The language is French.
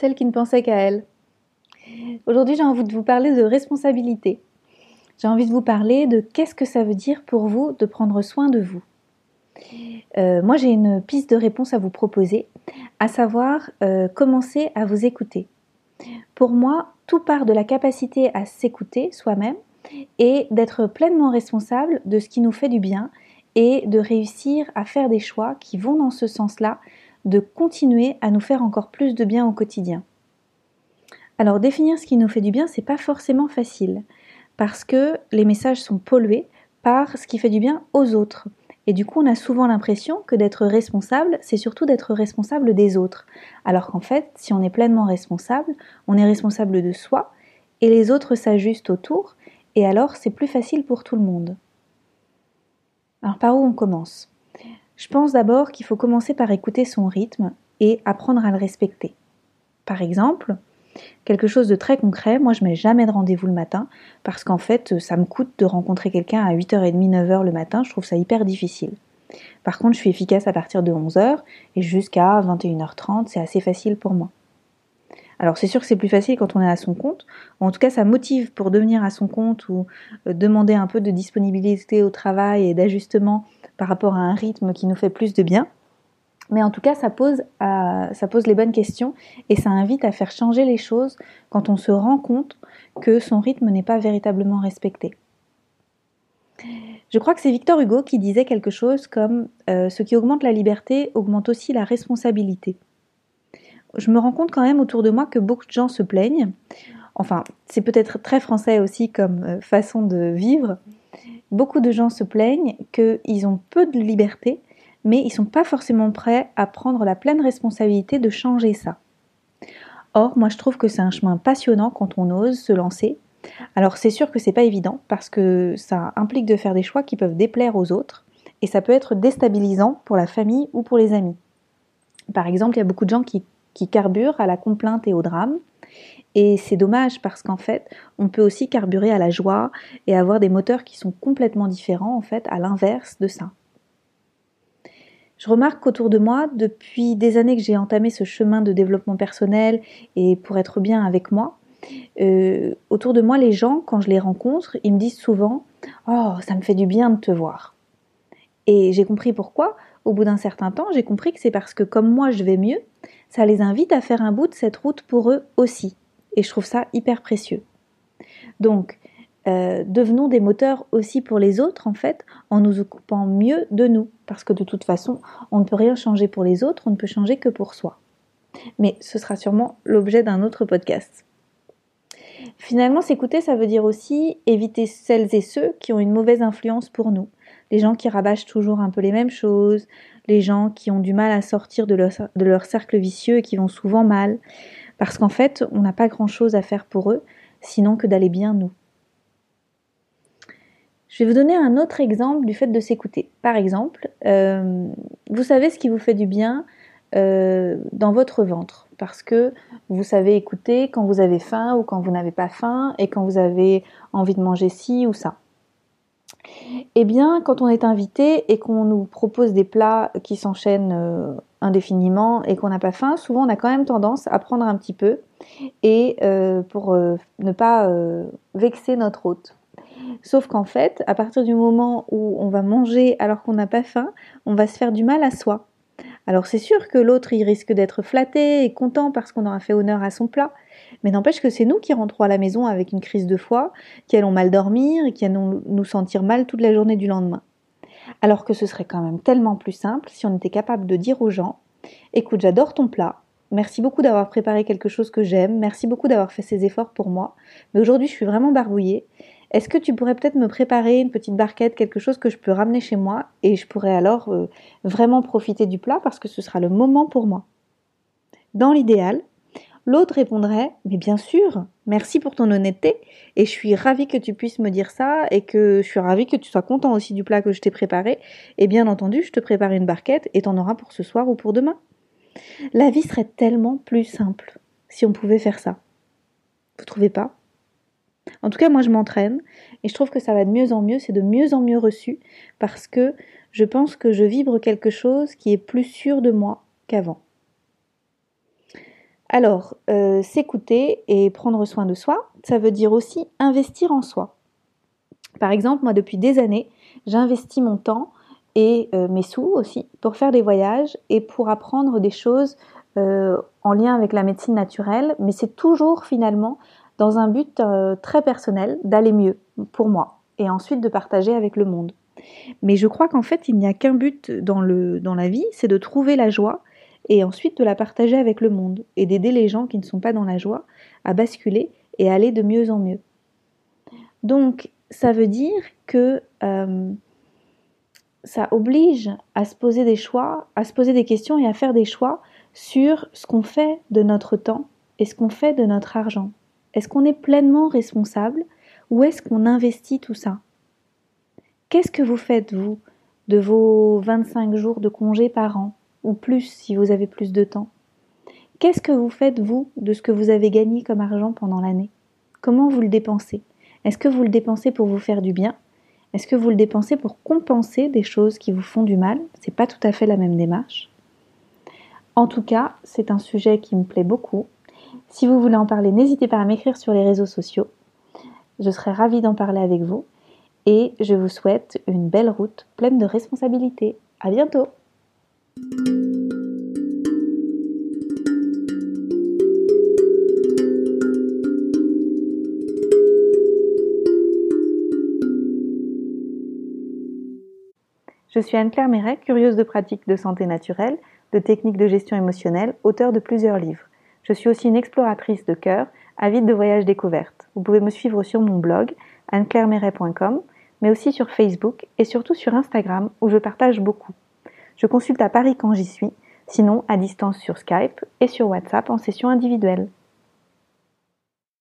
celle qui ne pensait qu'à elle. Aujourd'hui, j'ai envie de vous parler de responsabilité. J'ai envie de vous parler de qu'est-ce que ça veut dire pour vous de prendre soin de vous. Euh, moi, j'ai une piste de réponse à vous proposer, à savoir euh, commencer à vous écouter. Pour moi, tout part de la capacité à s'écouter soi-même et d'être pleinement responsable de ce qui nous fait du bien et de réussir à faire des choix qui vont dans ce sens-là, de continuer à nous faire encore plus de bien au quotidien. Alors définir ce qui nous fait du bien, c'est pas forcément facile parce que les messages sont pollués par ce qui fait du bien aux autres. Et du coup, on a souvent l'impression que d'être responsable, c'est surtout d'être responsable des autres. Alors qu'en fait, si on est pleinement responsable, on est responsable de soi et les autres s'ajustent autour et alors c'est plus facile pour tout le monde. Alors par où on commence? Je pense d'abord qu'il faut commencer par écouter son rythme et apprendre à le respecter. Par exemple, quelque chose de très concret, moi je mets jamais de rendez-vous le matin parce qu'en fait ça me coûte de rencontrer quelqu'un à 8h30, 9h le matin, je trouve ça hyper difficile. Par contre, je suis efficace à partir de 11h et jusqu'à 21h30, c'est assez facile pour moi. Alors c'est sûr que c'est plus facile quand on est à son compte, en tout cas ça motive pour devenir à son compte ou euh, demander un peu de disponibilité au travail et d'ajustement par rapport à un rythme qui nous fait plus de bien. Mais en tout cas, ça pose, ça pose les bonnes questions et ça invite à faire changer les choses quand on se rend compte que son rythme n'est pas véritablement respecté. Je crois que c'est Victor Hugo qui disait quelque chose comme euh, Ce qui augmente la liberté augmente aussi la responsabilité je me rends compte quand même autour de moi que beaucoup de gens se plaignent. Enfin, c'est peut-être très français aussi comme euh, façon de vivre. Beaucoup de gens se plaignent qu'ils ont peu de liberté, mais ils ne sont pas forcément prêts à prendre la pleine responsabilité de changer ça. Or, moi je trouve que c'est un chemin passionnant quand on ose se lancer. Alors c'est sûr que c'est pas évident parce que ça implique de faire des choix qui peuvent déplaire aux autres et ça peut être déstabilisant pour la famille ou pour les amis. Par exemple, il y a beaucoup de gens qui qui carbure à la complainte et au drame. Et c'est dommage parce qu'en fait, on peut aussi carburer à la joie et avoir des moteurs qui sont complètement différents, en fait, à l'inverse de ça. Je remarque qu'autour de moi, depuis des années que j'ai entamé ce chemin de développement personnel et pour être bien avec moi, euh, autour de moi, les gens, quand je les rencontre, ils me disent souvent Oh, ça me fait du bien de te voir. Et j'ai compris pourquoi. Au bout d'un certain temps, j'ai compris que c'est parce que comme moi je vais mieux, ça les invite à faire un bout de cette route pour eux aussi. Et je trouve ça hyper précieux. Donc, euh, devenons des moteurs aussi pour les autres, en fait, en nous occupant mieux de nous. Parce que de toute façon, on ne peut rien changer pour les autres, on ne peut changer que pour soi. Mais ce sera sûrement l'objet d'un autre podcast. Finalement, s'écouter, ça veut dire aussi éviter celles et ceux qui ont une mauvaise influence pour nous. Les gens qui rabâchent toujours un peu les mêmes choses, les gens qui ont du mal à sortir de leur, cercle vicieux et qui vont souvent mal, parce qu'en fait, on n'a pas grand-chose à faire pour eux, sinon que d'aller bien nous. Je vais vous donner un autre exemple du fait de s'écouter. Par exemple, euh, vous savez ce qui vous fait du bien euh, dans votre ventre, parce que vous savez écouter quand vous avez faim ou quand vous n'avez pas faim, et quand vous avez envie de manger ci ou ça. Eh bien, quand on est invité et qu'on nous propose des plats qui s'enchaînent euh, indéfiniment et qu'on n'a pas faim, souvent on a quand même tendance à prendre un petit peu et euh, pour euh, ne pas vexer notre hôte. Sauf qu'en fait, à partir du moment où on va manger alors qu'on n'a pas faim, on va se faire du mal à soi. Alors c'est sûr que l'autre il risque d'être flatté et content parce qu'on aura fait honneur à son plat, mais n'empêche que c'est nous qui rentrons à la maison avec une crise de foie, qui allons mal dormir et qui allons nous sentir mal toute la journée du lendemain. Alors que ce serait quand même tellement plus simple si on était capable de dire aux gens Écoute, j'adore ton plat, merci beaucoup d'avoir préparé quelque chose que j'aime, merci beaucoup d'avoir fait ces efforts pour moi, mais aujourd'hui je suis vraiment barbouillée. Est-ce que tu pourrais peut-être me préparer une petite barquette, quelque chose que je peux ramener chez moi et je pourrais alors euh, vraiment profiter du plat parce que ce sera le moment pour moi Dans l'idéal, L'autre répondrait Mais bien sûr, merci pour ton honnêteté, et je suis ravie que tu puisses me dire ça, et que je suis ravie que tu sois content aussi du plat que je t'ai préparé, et bien entendu, je te prépare une barquette, et t'en auras pour ce soir ou pour demain. La vie serait tellement plus simple si on pouvait faire ça. Vous trouvez pas? En tout cas, moi je m'entraîne, et je trouve que ça va de mieux en mieux, c'est de mieux en mieux reçu, parce que je pense que je vibre quelque chose qui est plus sûr de moi qu'avant. Alors, euh, s'écouter et prendre soin de soi, ça veut dire aussi investir en soi. Par exemple, moi, depuis des années, j'investis mon temps et euh, mes sous aussi pour faire des voyages et pour apprendre des choses euh, en lien avec la médecine naturelle, mais c'est toujours finalement dans un but très personnel d'aller mieux pour moi et ensuite de partager avec le monde. Mais je crois qu'en fait, il n'y a qu'un but dans la vie, c'est de trouver la joie et ensuite de la partager avec le monde et d'aider les gens qui ne sont pas dans la joie à basculer et à aller de mieux en mieux. Donc, ça veut dire que euh, ça oblige à se poser des choix, à se poser des questions et à faire des choix sur ce qu'on fait de notre temps et ce qu'on fait de notre argent. Est-ce qu'on est pleinement responsable ou est-ce qu'on investit tout ça? Qu'est-ce que vous faites, vous, de vos 25 jours de congé par an ou plus si vous avez plus de temps? Qu'est-ce que vous faites, vous, de ce que vous avez gagné comme argent pendant l'année? Comment vous le dépensez? Est-ce que vous le dépensez pour vous faire du bien? Est-ce que vous le dépensez pour compenser des choses qui vous font du mal? C'est pas tout à fait la même démarche. En tout cas, c'est un sujet qui me plaît beaucoup. Si vous voulez en parler, n'hésitez pas à m'écrire sur les réseaux sociaux. Je serai ravie d'en parler avec vous et je vous souhaite une belle route pleine de responsabilités. À bientôt! Je suis Anne-Claire Méret, curieuse de pratiques de santé naturelle, de techniques de gestion émotionnelle, auteure de plusieurs livres. Je suis aussi une exploratrice de cœur, avide de voyages découvertes. Vous pouvez me suivre sur mon blog, anneclairemeret.com, mais aussi sur Facebook et surtout sur Instagram où je partage beaucoup. Je consulte à Paris quand j'y suis, sinon à distance sur Skype et sur WhatsApp en session individuelle.